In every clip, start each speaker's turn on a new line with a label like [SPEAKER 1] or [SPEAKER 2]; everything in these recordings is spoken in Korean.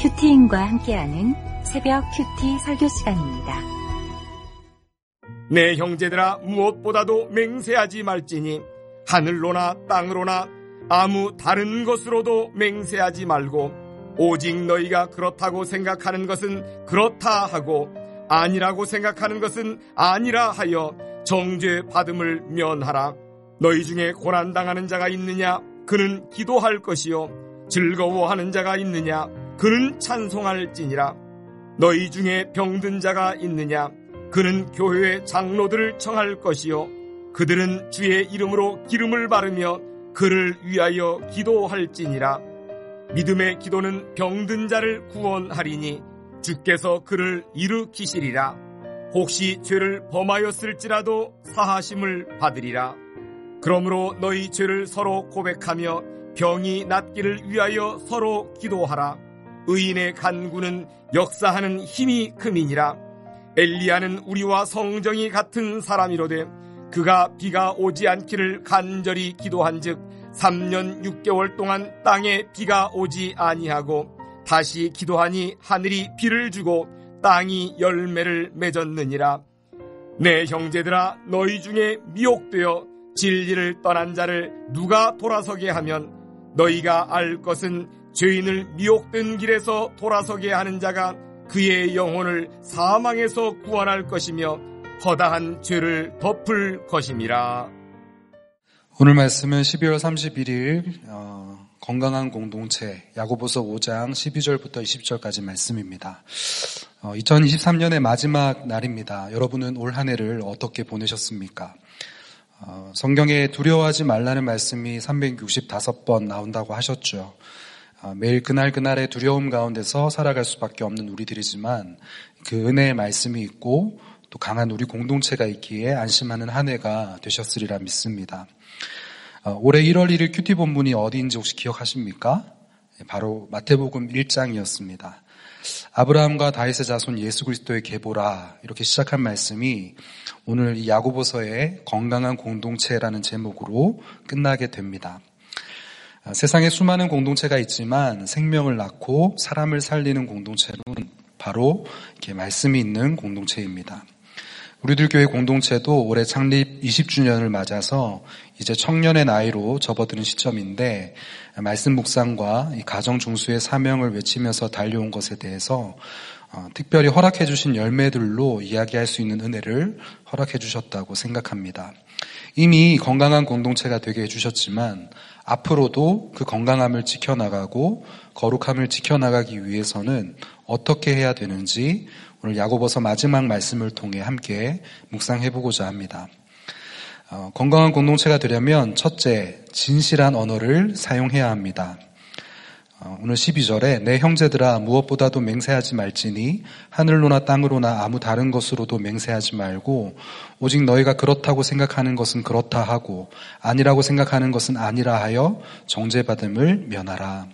[SPEAKER 1] 큐티인과 함께하는 새벽 큐티 설교 시간입니다.
[SPEAKER 2] 내 형제들아 무엇보다도 맹세하지 말지니 하늘로나 땅으로나 아무 다른 것으로도 맹세하지 말고 오직 너희가 그렇다고 생각하는 것은 그렇다 하고 아니라고 생각하는 것은 아니라 하여 정죄 받음을 면하라. 너희 중에 고난 당하는 자가 있느냐? 그는 기도할 것이요. 즐거워하는 자가 있느냐? 그는 찬송할지니라. 너희 중에 병든 자가 있느냐? 그는 교회의 장로들을 청할 것이요. 그들은 주의 이름으로 기름을 바르며 그를 위하여 기도할지니라. 믿음의 기도는 병든 자를 구원하리니 주께서 그를 일으키시리라. 혹시 죄를 범하였을지라도 사하심을 받으리라. 그러므로 너희 죄를 서로 고백하며 병이 낫기를 위하여 서로 기도하라. 의인의 간구는 역사하는 힘이 금이니라. 엘리야는 우리와 성정이 같은 사람이로되 그가 비가 오지 않기를 간절히 기도한즉 3년 6개월 동안 땅에 비가 오지 아니하고 다시 기도하니 하늘이 비를 주고 땅이 열매를 맺었느니라. 내 형제들아 너희 중에 미혹되어 진리를 떠난 자를 누가 돌아서게 하면 너희가 알 것은 죄인을 미혹된 길에서 돌아서게 하는 자가 그의 영혼을 사망에서 구원할 것이며 허다한 죄를 덮을 것임이라.
[SPEAKER 3] 오늘 말씀은 12월 31일 어, 건강한 공동체 야고보서 5장 12절부터 20절까지 말씀입니다. 어, 2023년의 마지막 날입니다. 여러분은 올 한 해를 어떻게 보내셨습니까? 어, 성경에 두려워하지 말라는 말씀이 365번 나온다고 하셨죠. 어, 매일 그날 그날의 두려움 가운데서 살아갈 수밖에 없는 우리들이지만 그 은혜의 말씀이 있고 또 강한 우리 공동체가 있기에 안심하는 한 해가 되셨으리라 믿습니다. 어, 올해 1월 1일 큐티 본문이 어디인지 혹시 기억하십니까? 예, 바로 마태복음 1장이었습니다. 아브라함과 다윗의 자손 예수 그리스도의 계보라 이렇게 시작한 말씀이 오늘 이 야고보서의 건강한 공동체라는 제목으로 끝나게 됩니다. 아, 세상에 수많은 공동체가 있지만 생명을 낳고 사람을 살리는 공동체는 바로 이렇게 말씀이 있는 공동체입니다. 우리들 교회 공동체도 올해 창립 20주년을 맞아서 이제 청년의 나이로 접어드는 시점인데 말씀 묵상과 가정 중수의 사명을 외치면서 달려온 것에 대해서 어, 특별히 허락해 주신 열매들로 이야기할 수 있는 은혜를 허락해 주셨다고 생각합니다. 이미 건강한 공동체가 되게 해주셨지만 앞으로도 그 건강함을 지켜나가고 거룩함을 지켜나가기 위해서는 어떻게 해야 되는지 오늘 야고보서 마지막 말씀을 통해 함께 묵상해 보고자 합니다. 어, 건강한 공동체가 되려면 첫째, 진실한 언어를 사용해야 합니다. 어, 오늘 12절에 내 형제들아 무엇보다도 맹세하지 말지니 하늘로나 땅으로나 아무 다른 것으로도 맹세하지 말고 오직 너희가 그렇다고 생각하는 것은 그렇다 하고 아니라고 생각하는 것은 아니라 하여 정죄받음을 면하라.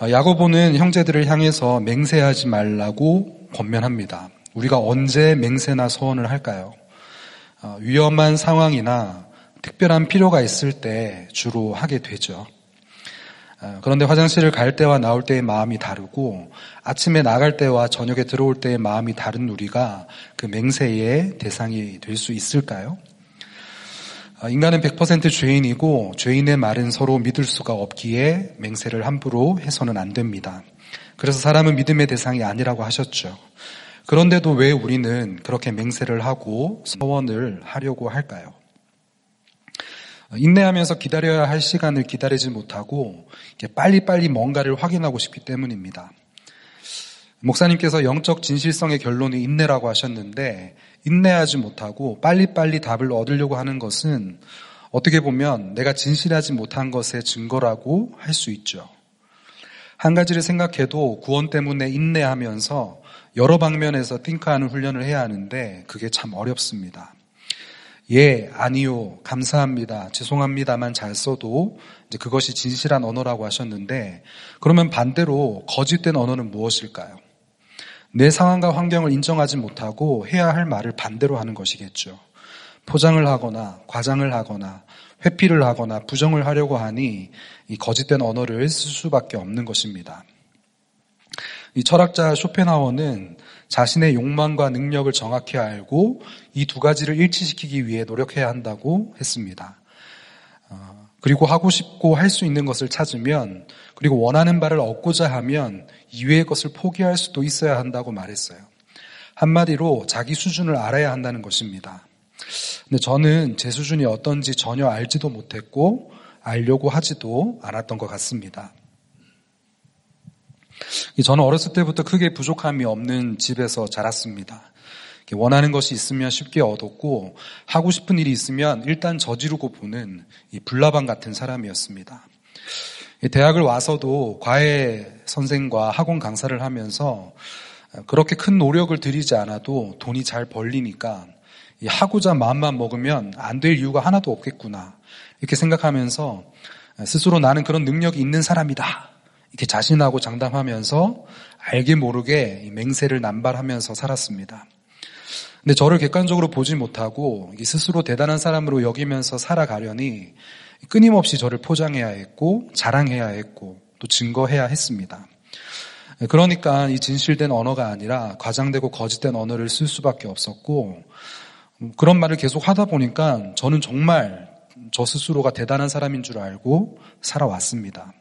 [SPEAKER 3] 어, 야고보는 형제들을 향해서 맹세하지 말라고 권면합니다. 우리가 언제 맹세나 소원을 할까요? 어, 위험한 상황이나 특별한 필요가 있을 때 주로 하게 되죠. 어, 그런데 화장실을 갈 때와 나올 때의 마음이 다르고 아침에 나갈 때와 저녁에 들어올 때의 마음이 다른 우리가 그 맹세의 대상이 될 수 있을까요? 어, 인간은 100% 죄인이고 죄인의 말은 서로 믿을 수가 없기에 맹세를 함부로 해서는 안 됩니다. 그래서 사람은 믿음의 대상이 아니라고 하셨죠. 그런데도 왜 우리는 그렇게 맹세를 하고 서원을 하려고 할까요? 인내하면서 기다려야 할 시간을 기다리지 못하고 빨리빨리 뭔가를 확인하고 싶기 때문입니다. 목사님께서 영적 진실성의 결론이 인내라고 하셨는데 인내하지 못하고 빨리빨리 답을 얻으려고 하는 것은 어떻게 보면 내가 진실하지 못한 것의 증거라고 할 수 있죠. 한 가지를 생각해도 구원 때문에 인내하면서 여러 방면에서 띵크하는 훈련을 해야 하는데 그게 참 어렵습니다. 예, 아니요, 감사합니다, 죄송합니다만 잘 써도 이제 그것이 진실한 언어라고 하셨는데 그러면 반대로 거짓된 언어는 무엇일까요? 내 상황과 환경을 인정하지 못하고 해야 할 말을 반대로 하는 것이겠죠. 포장을 하거나 과장을 하거나 회피를 하거나 부정을 하려고 하니 이 거짓된 언어를 쓸 수밖에 없는 것입니다. 이 철학자 쇼펜하워는 자신의 욕망과 능력을 정확히 알고 이 두 가지를 일치시키기 위해 노력해야 한다고 했습니다. 어, 그리고 하고 싶고 할 수 있는 것을 찾으면 그리고 원하는 바를 얻고자 하면 이외의 것을 포기할 수도 있어야 한다고 말했어요. 한마디로 자기 수준을 알아야 한다는 것입니다. 근데 저는 제 수준이 어떤지 전혀 알지도 못했고 알려고 하지도 않았던 것 같습니다. 저는 어렸을 때부터 크게 부족함이 없는 집에서 자랐습니다. 원하는 것이 있으면 쉽게 얻었고 하고 싶은 일이 있으면 일단 저지르고 보는 불나방 같은 사람이었습니다. 대학을 와서도 과외 선생과 학원 강사를 하면서 그렇게 큰 노력을 들이지 않아도 돈이 잘 벌리니까 하고자 마음만 먹으면 안 될 이유가 하나도 없겠구나 이렇게 생각하면서 스스로 나는 그런 능력이 있는 사람이다 이렇게 자신하고 장담하면서 알게 모르게 맹세를 남발하면서 살았습니다. 근데 저를 객관적으로 보지 못하고 스스로 대단한 사람으로 여기면서 살아가려니 끊임없이 저를 포장해야 했고 자랑해야 했고 또 증거해야 했습니다. 그러니까 이 진실된 언어가 아니라 과장되고 거짓된 언어를 쓸 수밖에 없었고 그런 말을 계속 하다 보니까 저는 정말 저 스스로가 대단한 사람인 줄 알고 살아왔습니다.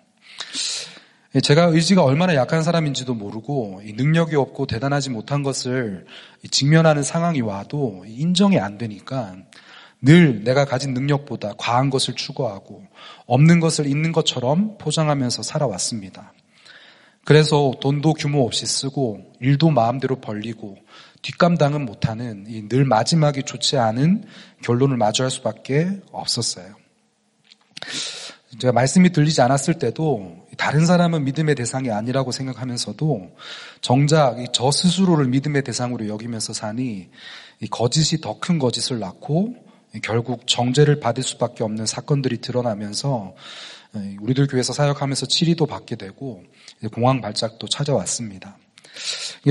[SPEAKER 3] 제가 의지가 얼마나 약한 사람인지도 모르고 능력이 없고 대단하지 못한 것을 직면하는 상황이 와도 인정이 안 되니까 늘 내가 가진 능력보다 과한 것을 추구하고 없는 것을 있는 것처럼 포장하면서 살아왔습니다. 그래서 돈도 규모 없이 쓰고 일도 마음대로 벌리고 뒷감당은 못하는 늘 마지막이 좋지 않은 결론을 마주할 수밖에 없었어요. 제가 말씀이 들리지 않았을 때도 다른 사람은 믿음의 대상이 아니라고 생각하면서도 정작 저 스스로를 믿음의 대상으로 여기면서 사니 거짓이 더 큰 거짓을 낳고 결국 정죄를 받을 수밖에 없는 사건들이 드러나면서 우리들 교회에서 사역하면서 치리도 받게 되고 공황 발작도 찾아왔습니다.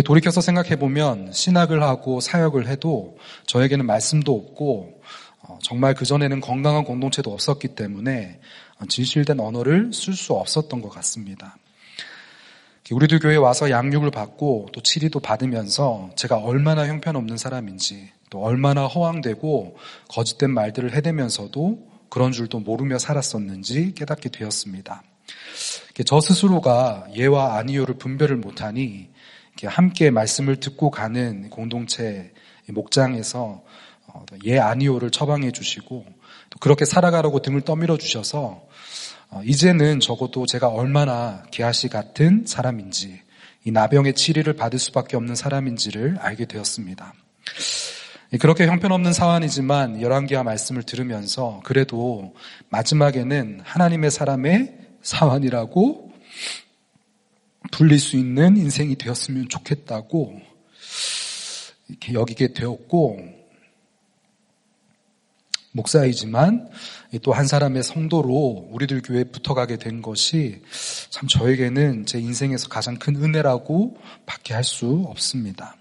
[SPEAKER 3] 돌이켜서 생각해 보면 신학을 하고 사역을 해도 저에게는 말씀도 없고 어, 정말 그 전에는 건강한 공동체도 없었기 때문에 진실된 언어를 쓸 수 없었던 것 같습니다. 우리들 교회에 와서 양육을 받고 또 치리도 받으면서 제가 얼마나 형편없는 사람인지 또 얼마나 허황되고 거짓된 말들을 해대면서도 그런 줄도 모르며 살았었는지 깨닫게 되었습니다. 저 스스로가 예와 아니요를 분별을 못하니 함께 말씀을 듣고 가는 공동체 목장에서 어, 예 아니요를 처방해 주시고 그렇게 살아가라고 등을 떠밀어 주셔서 어, 이제는 적어도 제가 얼마나 개아시 같은 사람인지 이 나병의 치리를 받을 수밖에 없는 사람인지를 알게 되었습니다. 그렇게 형편없는 사안이지만 열왕기와 말씀을 들으면서 그래도 마지막에는 하나님의 사람의 사안이라고 불릴 수 있는 인생이 되었으면 좋겠다고 이렇게 여기게 되었고 목사이지만 또 한 사람의 성도로 우리들 교회에 붙어가게 된 것이 참 저에게는 제 인생에서 가장 큰 은혜라고 밖에 할 수 없습니다.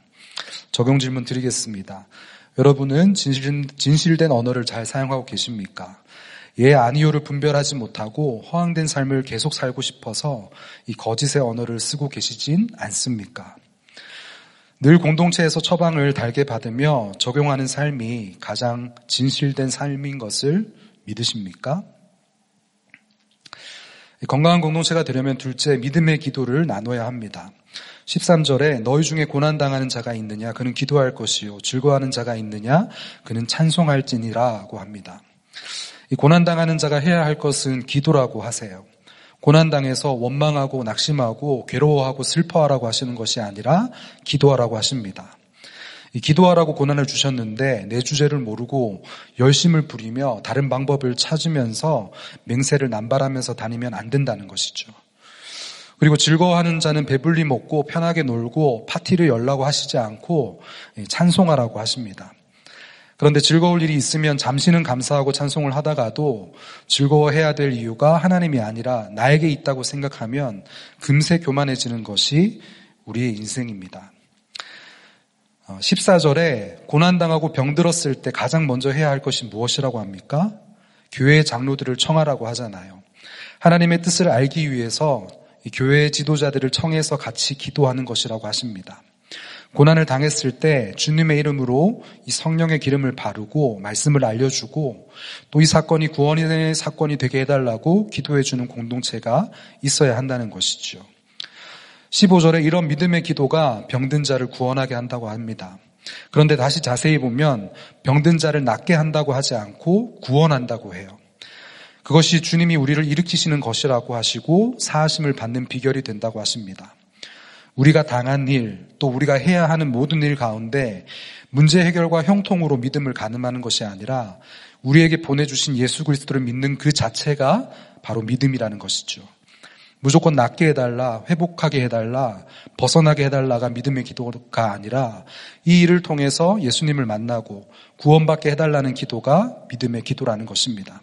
[SPEAKER 3] 적용 질문 드리겠습니다. 여러분은 진실, 진실 된 언어를 잘 사용하고 계십니까? 예, 아니요를 분별하지 못하고 허황된 삶을 계속 살고 싶어서 이 거짓의 언어를 쓰고 계시진 않습니까? 늘 공동체에서 처방을 달게 받으며 적용하는 삶이 가장 진실된 삶인 것을 믿으십니까? 건강한 공동체가 되려면 둘째 믿음의 기도를 나눠야 합니다. 13절에 너희 중에 고난당하는 자가 있느냐 그는 기도할 것이요 즐거워하는 자가 있느냐 그는 찬송할지니라고 합니다. 이 고난당하는 자가 해야 할 것은 기도라고 하세요. 고난당해서 원망하고 낙심하고 괴로워하고 슬퍼하라고 하시는 것이 아니라 기도하라고 하십니다. 이 기도하라고 고난을 주셨는데 내 주제를 모르고 열심을 부리며 다른 방법을 찾으면서 맹세를 남발하면서 다니면 안 된다는 것이죠. 그리고 즐거워하는 자는 배불리 먹고 편하게 놀고 파티를 열라고 하시지 않고 찬송하라고 하십니다. 그런데 즐거울 일이 있으면 잠시는 감사하고 찬송을 하다가도 즐거워해야 될 이유가 하나님이 아니라 나에게 있다고 생각하면 금세 교만해지는 것이 우리의 인생입니다. 14절에 어, 고난당하고 병들었을 때 가장 먼저 해야 할 것이 무엇이라고 합니까? 교회의 장로들을 청하라고 하잖아요. 하나님의 뜻을 알기 위해서 교회 지도자들을 청해서 같이 기도하는 것이라고 하십니다. 고난을 당했을 때 주님의 이름으로 이 성령의 기름을 바르고 말씀을 알려주고 또 이 사건이 구원의 사건이 되게 해달라고 기도해주는 공동체가 있어야 한다는 것이죠. 15절에 이런 믿음의 기도가 병든 자를 구원하게 한다고 합니다. 그런데 다시 자세히 보면 병든 자를 낫게 한다고 하지 않고 구원한다고 해요. 그것이 주님이 우리를 일으키시는 것이라고 하시고 사하심을 받는 비결이 된다고 하십니다. 우리가 당한 일, 또 우리가 해야 하는 모든 일 가운데 문제 해결과 형통으로 믿음을 가늠하는 것이 아니라 우리에게 보내주신 예수 그리스도를 믿는 그 자체가 바로 믿음이라는 것이죠. 무조건 낫게 해달라, 회복하게 해달라, 벗어나게 해달라가 믿음의 기도가 아니라 이 일을 통해서 예수님을 만나고 구원받게 해달라는 기도가 믿음의 기도라는 것입니다.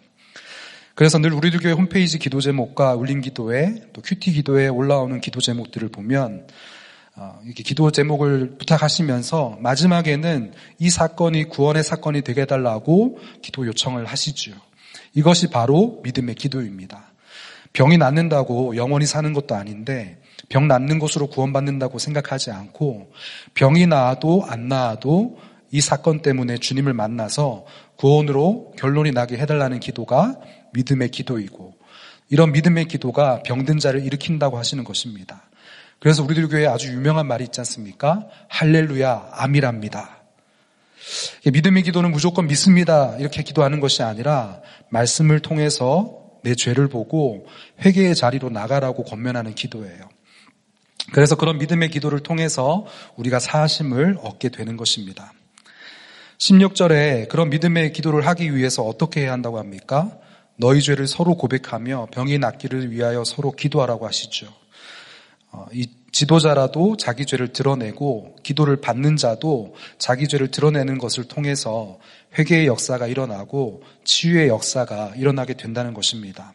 [SPEAKER 3] 그래서 늘 우리들 교회 홈페이지 기도 제목과 울림 기도에 또 큐티 기도에 올라오는 기도 제목들을 보면 어, 이렇게 기도 제목을 부탁하시면서 마지막에는 이 사건이 구원의 사건이 되게 해달라고 기도 요청을 하시죠. 이것이 바로 믿음의 기도입니다. 병이 낫는다고 영원히 사는 것도 아닌데 병 낫는 것으로 구원받는다고 생각하지 않고 병이 나아도 안 나아도 이 사건 때문에 주님을 만나서 구원으로 결론이 나게 해달라는 기도가 믿음의 기도이고 이런 믿음의 기도가 병든 자를 일으킨다고 하시는 것입니다. 그래서 우리들 교회에 아주 유명한 말이 있지 않습니까? 할렐루야, 아미랍니다. 믿음의 기도는 무조건 믿습니다. 이렇게 기도하는 것이 아니라 말씀을 통해서 내 죄를 보고 회개의 자리로 나가라고 권면하는 기도예요. 그래서 그런 믿음의 기도를 통해서 우리가 사심을 얻게 되는 것입니다. 16절에 그런 믿음의 기도를 하기 위해서 어떻게 해야 한다고 합니까? 너희 죄를 서로 고백하며 병이 낫기를 위하여 서로 기도하라고 하시죠. 어, 이 지도자라도 자기 죄를 드러내고 기도를 받는 자도 자기 죄를 드러내는 것을 통해서 회개의 역사가 일어나고 치유의 역사가 일어나게 된다는 것입니다.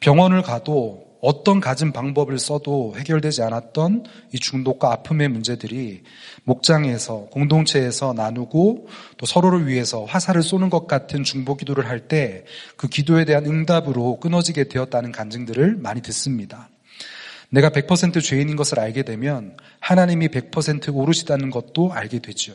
[SPEAKER 3] 병원을 가도 어떤 가진 방법을 써도 해결되지 않았던 이 중독과 아픔의 문제들이 목장에서 공동체에서 나누고 또 서로를 위해서 화살을 쏘는 것 같은 중보 기도를 할 때 그 기도에 대한 응답으로 끊어지게 되었다는 간증들을 많이 듣습니다. 내가 100% 죄인인 것을 알게 되면 하나님이 100% 오르시다는 것도 알게 되죠.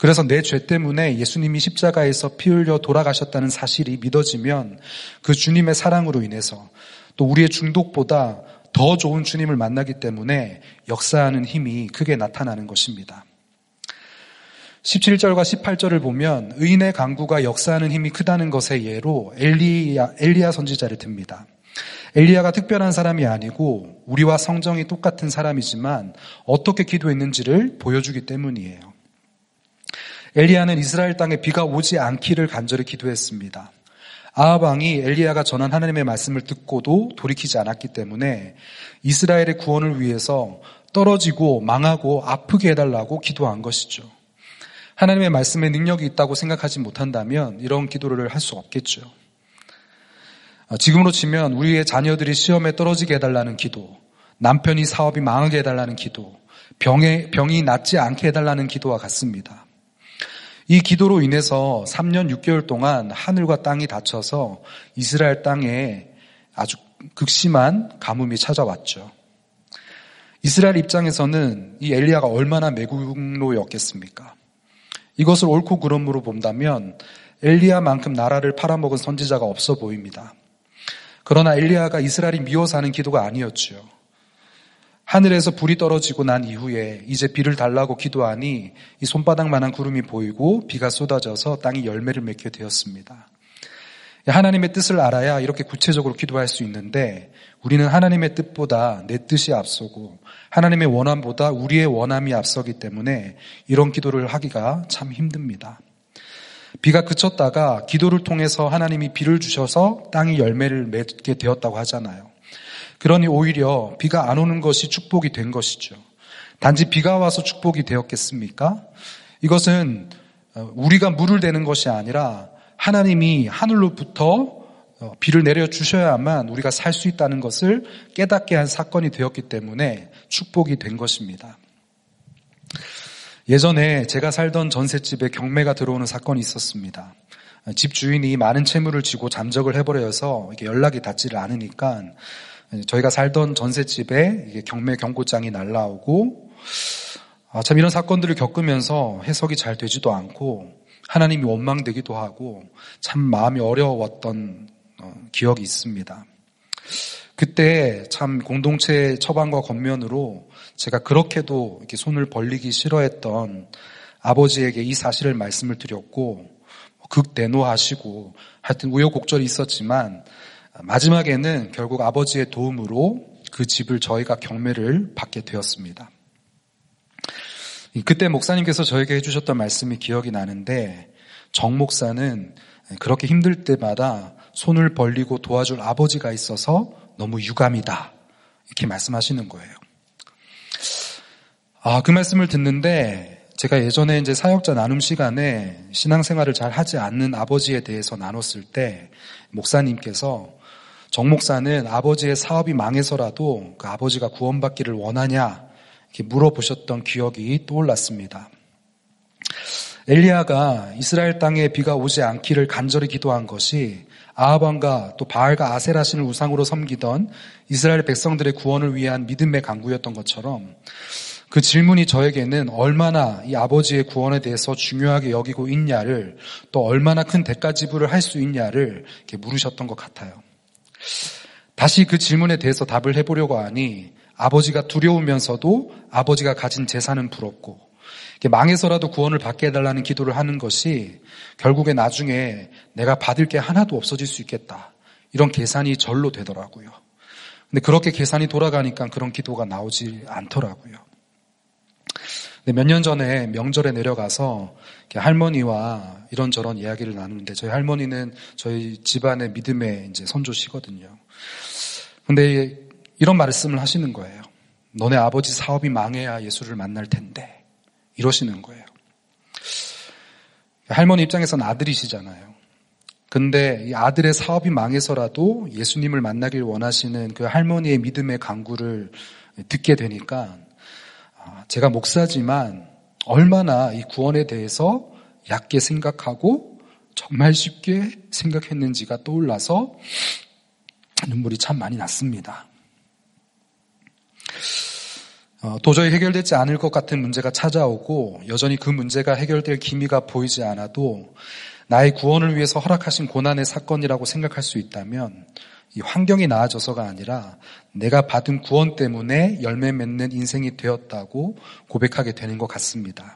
[SPEAKER 3] 그래서 내 죄 때문에 예수님이 십자가에서 피 흘려 돌아가셨다는 사실이 믿어지면 그 주님의 사랑으로 인해서 또 우리의 중독보다 더 좋은 주님을 만나기 때문에 역사하는 힘이 크게 나타나는 것입니다. 17절과 18절을 보면 의인의 강구가 역사하는 힘이 크다는 것의 예로 엘리야, 엘리야 선지자를 듭니다. 엘리야가 특별한 사람이 아니고 우리와 성정이 똑같은 사람이지만 어떻게 기도했는지를 보여주기 때문이에요. 엘리야는 이스라엘 땅에 비가 오지 않기를 간절히 기도했습니다. 아하방이 엘리야가 전한 하나님의 말씀을 듣고도 돌이키지 않았기 때문에 이스라엘의 구원을 위해서 떨어지고 망하고 아프게 해달라고 기도한 것이죠. 하나님의 말씀에 능력이 있다고 생각하지 못한다면 이런 기도를 할 수 없겠죠. 어, 지금으로 치면 우리의 자녀들이 시험에 떨어지게 해달라는 기도, 남편이 사업이 망하게 해달라는 기도, 병에, 병이 낫지 않게 해달라는 기도와 같습니다. 이 기도로 인해서 3년 6개월 동안 하늘과 땅이 닫혀서 이스라엘 땅에 아주 극심한 가뭄이 찾아왔죠. 이스라엘 입장에서는 이 엘리야가 얼마나 매국노였겠습니까? 이것을 옳고 그름으로 본다면 엘리야만큼 나라를 팔아먹은 선지자가 없어 보입니다. 그러나 엘리야가 이스라엘이 미워서 하는 기도가 아니었죠. 하늘에서 불이 떨어지고 난 이후에 이제 비를 달라고 기도하니 이 손바닥만한 구름이 보이고 비가 쏟아져서 땅이 열매를 맺게 되었습니다. 하나님의 뜻을 알아야 이렇게 구체적으로 기도할 수 있는데 우리는 하나님의 뜻보다 내 뜻이 앞서고 하나님의 원함보다 우리의 원함이 앞서기 때문에 이런 기도를 하기가 참 힘듭니다. 비가 그쳤다가 기도를 통해서 하나님이 비를 주셔서 땅이 열매를 맺게 되었다고 하잖아요. 그러니 오히려 비가 안 오는 것이 축복이 된 것이죠. 단지 비가 와서 축복이 되었겠습니까? 이것은 어, 우리가 물을 대는 것이 아니라 하나님이 하늘로부터 어, 비를 내려 주셔야만 우리가 살 수 있다는 것을 깨닫게 한 사건이 되었기 때문에 축복이 된 것입니다. 예전에 제가 살던 전셋집에 경매가 들어오는 사건이 있었습니다. 집 주인이 많은 채무를 지고 잠적을 해버려서 연락이 닿지를 않으니까 저희가 살던 전셋집에 이게 경매 경고장이 날라오고 아, 참 이런 사건들을 겪으면서 해석이 잘 되지도 않고 하나님이 원망되기도 하고 참 마음이 어려웠던 어, 기억이 있습니다. 그때 참 공동체 처방과 겉면으로 제가 그렇게도 이렇게 손을 벌리기 싫어했던 아버지에게 이 사실을 말씀을 드렸고 극대노하시고 하여튼 우여곡절이 있었지만 마지막에는 결국 아버지의 도움으로 그 집을 저희가 경매를 받게 되었습니다. 그때 목사님께서 저에게 해주셨던 말씀이 기억이 나는데 정 목사는 그렇게 힘들 때마다 손을 벌리고 도와줄 아버지가 있어서 너무 유감이다. 이렇게 말씀하시는 거예요. 아, 그 말씀을 듣는데 제가 예전에 이제 사역자 나눔 시간에 신앙생활을 잘 하지 않는 아버지에 대해서 나눴을 때 목사님께서 정 목사는 아버지의 사업이 망해서라도 그 아버지가 구원받기를 원하냐 이렇게 물어보셨던 기억이 떠올랐습니다. 엘리야가 이스라엘 땅에 비가 오지 않기를 간절히 기도한 것이 아하방과 또 바알과 아세라 신을 우상으로 섬기던 이스라엘 백성들의 구원을 위한 믿음의 강구였던 것처럼 그 질문이 저에게는 얼마나 이 아버지의 구원에 대해서 중요하게 여기고 있냐를 또 얼마나 큰 대가 지불을 할 수 있냐를 이렇게 물으셨던 것 같아요. 다시 그 질문에 대해서 답을 해보려고 하니 아버지가 두려우면서도 아버지가 가진 재산은 부럽고 망해서라도 구원을 받게 해달라는 기도를 하는 것이 결국에 나중에 내가 받을 게 하나도 없어질 수 있겠다. 이런 계산이 절로 되더라고요. 근데 그렇게 계산이 돌아가니까 그런 기도가 나오지 않더라고요. 몇 년 전에 명절에 내려가서 할머니와 이런저런 이야기를 나누는데 저희 할머니는 저희 집안의 믿음의 이제 선조시거든요. 근데 이런 말씀을 하시는 거예요. 너네 아버지 사업이 망해야 예수를 만날 텐데. 이러시는 거예요. 할머니 입장에서는 아들이시잖아요. 근데 이 아들의 사업이 망해서라도 예수님을 만나길 원하시는 그 할머니의 믿음의 강구를 듣게 되니까 아, 제가 목사지만 얼마나 이 구원에 대해서 얕게 생각하고 정말 쉽게 생각했는지가 떠올라서 눈물이 참 많이 났습니다. 어, 도저히 해결되지 않을 것 같은 문제가 찾아오고 여전히 그 문제가 해결될 기미가 보이지 않아도 나의 구원을 위해서 허락하신 고난의 사건이라고 생각할 수 있다면 이 환경이 나아져서가 아니라 내가 받은 구원 때문에 열매 맺는 인생이 되었다고 고백하게 되는 것 같습니다.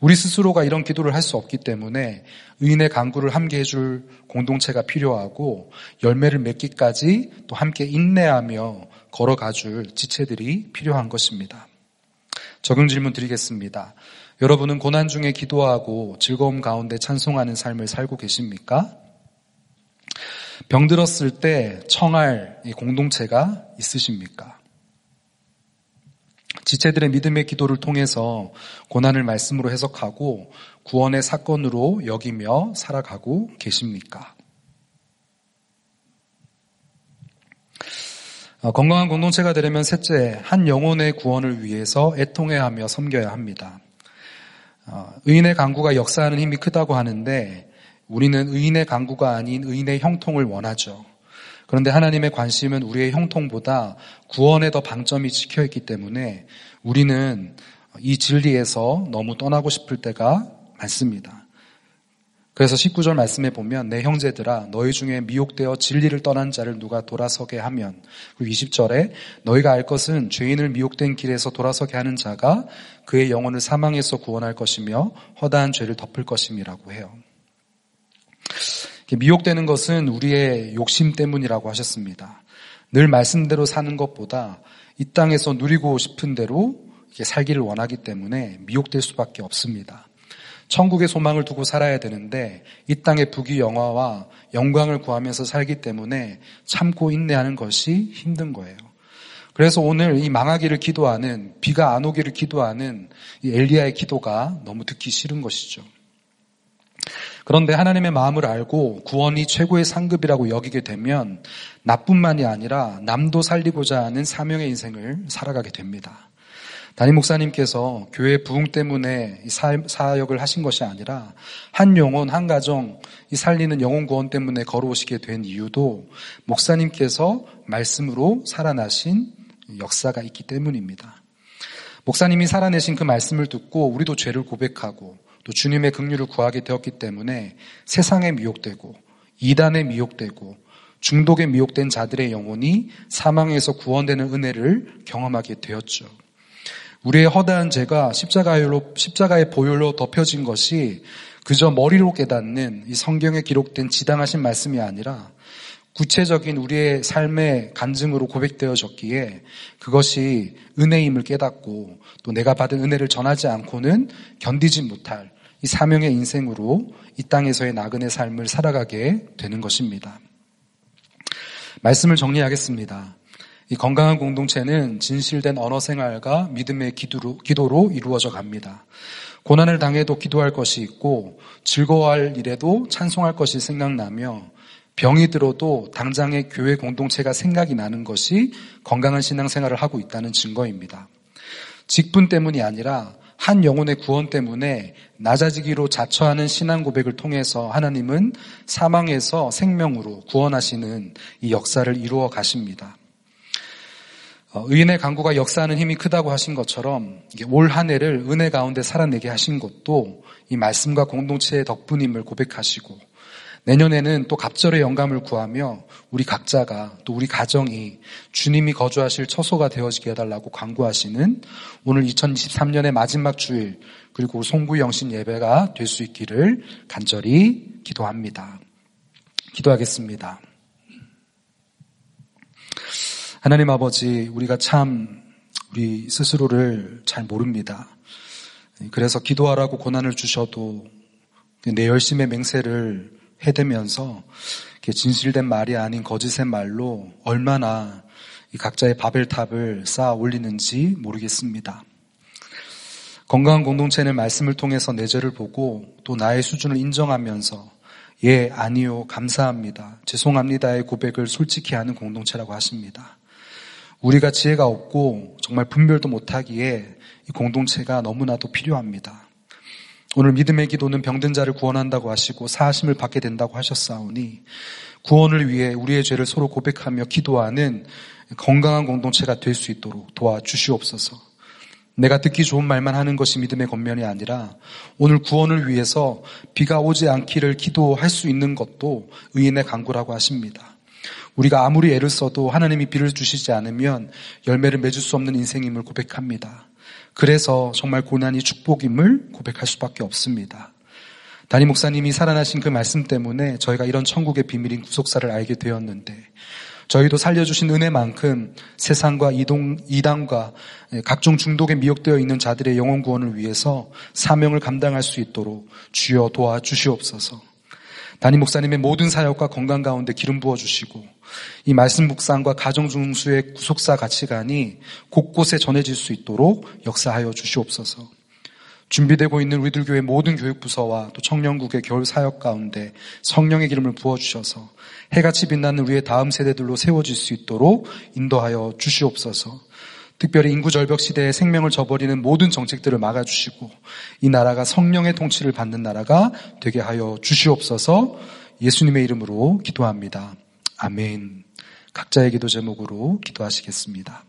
[SPEAKER 3] 우리 스스로가 이런 기도를 할 수 없기 때문에 의인의 강구를 함께 해줄 공동체가 필요하고 열매를 맺기까지 또 함께 인내하며 걸어가줄 지체들이 필요한 것입니다. 적용 질문 드리겠습니다. 여러분은 고난 중에 기도하고 즐거움 가운데 찬송하는 삶을 살고 계십니까? 병들었을 때 청할 공동체가 있으십니까? 지체들의 믿음의 기도를 통해서 고난을 말씀으로 해석하고 구원의 사건으로 여기며 살아가고 계십니까? 어, 건강한 공동체가 되려면 셋째, 한 영혼의 구원을 위해서 애통해 하며 섬겨야 합니다. 어, 의인의 강구가 역사하는 힘이 크다고 하는데 우리는 의인의 강구가 아닌 의인의 형통을 원하죠. 그런데 하나님의 관심은 우리의 형통보다 구원에 더 방점이 찍혀 있기 때문에 우리는 이 진리에서 너무 떠나고 싶을 때가 많습니다. 그래서 19절 말씀에 보면 내 형제들아 너희 중에 미혹되어 진리를 떠난 자를 누가 돌아서게 하면 그리고 20절에 너희가 알 것은 죄인을 미혹된 길에서 돌아서게 하는 자가 그의 영혼을 사망에서 구원할 것이며 허다한 죄를 덮을 것임이라고 해요. 미혹되는 것은 우리의 욕심 때문이라고 하셨습니다. 늘 말씀대로 사는 것보다 이 땅에서 누리고 싶은 대로 살기를 원하기 때문에 미혹될 수밖에 없습니다. 천국의 소망을 두고 살아야 되는데 이 땅의 부귀 영화와 영광을 구하면서 살기 때문에 참고 인내하는 것이 힘든 거예요. 그래서 오늘 이 망하기를 기도하는 비가 안 오기를 기도하는 이 엘리야의 기도가 너무 듣기 싫은 것이죠. 그런데 하나님의 마음을 알고 구원이 최고의 상급이라고 여기게 되면 나뿐만이 아니라 남도 살리고자 하는 사명의 인생을 살아가게 됩니다. 담임 목사님께서 교회 부흥 때문에 사역을 하신 것이 아니라 한 영혼, 한 가정, 이 살리는 영혼 구원 때문에 걸어오시게 된 이유도 목사님께서 말씀으로 살아나신 역사가 있기 때문입니다. 목사님이 살아내신 그 말씀을 듣고 우리도 죄를 고백하고 또 주님의 긍휼을 구하게 되었기 때문에 세상에 미혹되고 이단에 미혹되고 중독에 미혹된 자들의 영혼이 사망에서 구원되는 은혜를 경험하게 되었죠. 우리의 허다한 죄가 십자가로, 십자가의 보혈로 덮여진 것이 그저 머리로 깨닫는 이 성경에 기록된 지당하신 말씀이 아니라 구체적인 우리의 삶의 간증으로 고백되어졌기에 그것이 은혜임을 깨닫고 또 내가 받은 은혜를 전하지 않고는 견디지 못할 이 사명의 인생으로 이 땅에서의 나그네 삶을 살아가게 되는 것입니다. 말씀을 정리하겠습니다. 이 건강한 공동체는 진실된 언어 생활과 믿음의 기도로, 기도로 이루어져 갑니다. 고난을 당해도 기도할 것이 있고 즐거워할 일에도 찬송할 것이 생각나며 병이 들어도 당장의 교회 공동체가 생각이 나는 것이 건강한 신앙생활을 하고 있다는 증거입니다. 직분 때문이 아니라 한 영혼의 구원 때문에 낮아지기로 자처하는 신앙 고백을 통해서 하나님은 사망에서 생명으로 구원하시는 이 역사를 이루어 가십니다. 어, 의인의 강구가 역사하는 힘이 크다고 하신 것처럼 올 한 해를 은혜 가운데 살아내게 하신 것도 이 말씀과 공동체의 덕분임을 고백하시고 내년에는 또 갑절의 영감을 구하며 우리 각자가 또 우리 가정이 주님이 거주하실 처소가 되어지게 해달라고 강구하시는 오늘 2023년의 마지막 주일 그리고 송구 영신 예배가 될 수 있기를 간절히 기도합니다. 기도하겠습니다. 하나님 아버지, 우리가 참 우리 스스로를 잘 모릅니다. 그래서 기도하라고 고난을 주셔도 내 열심의 맹세를 해대면서 진실된 말이 아닌 거짓의 말로 얼마나 각자의 바벨탑을 쌓아 올리는지 모르겠습니다. 건강한 공동체는 말씀을 통해서 내 죄를 보고 또 나의 수준을 인정하면서 예, 아니요, 감사합니다. 죄송합니다의 고백을 솔직히 하는 공동체라고 하십니다. 우리가 지혜가 없고 정말 분별도 못하기에 이 공동체가 너무나도 필요합니다. 오늘 믿음의 기도는 병든 자를 구원한다고 하시고 사하심을 받게 된다고 하셨사오니 구원을 위해 우리의 죄를 서로 고백하며 기도하는 건강한 공동체가 될 수 있도록 도와주시옵소서. 내가 듣기 좋은 말만 하는 것이 믿음의 겉면이 아니라 오늘 구원을 위해서 비가 오지 않기를 기도할 수 있는 것도 의인의 강구라고 하십니다. 우리가 아무리 애를 써도 하나님이 비를 주시지 않으면 열매를 맺을 수 없는 인생임을 고백합니다. 그래서 정말 고난이 축복임을 고백할 수밖에 없습니다. 담임 목사님이 살아나신 그 말씀 때문에 저희가 이런 천국의 비밀인 구속사를 알게 되었는데 저희도 살려주신 은혜만큼 세상과 이동, 이단과 각종 중독에 미혹되어 있는 자들의 영혼 구원을 위해서 사명을 감당할 수 있도록 주여 도와주시옵소서. 담임 목사님의 모든 사역과 건강 가운데 기름 부어 주시고 이 말씀 묵상과 가정 중수의 구속사 가치관이 곳곳에 전해질 수 있도록 역사하여 주시옵소서. 준비되고 있는 우리들 교회 모든 교육 부서와 또 청년국의 겨울 사역 가운데 성령의 기름을 부어 주셔서 해같이 빛나는 우리의 다음 세대들로 세워질 수 있도록 인도하여 주시옵소서. 특별히 인구 절벽 시대에 생명을 저버리는 모든 정책들을 막아주시고 이 나라가 성령의 통치를 받는 나라가 되게 하여 주시옵소서 예수님의 이름으로 기도합니다. 아멘. 각자의 기도 제목으로 기도하시겠습니다.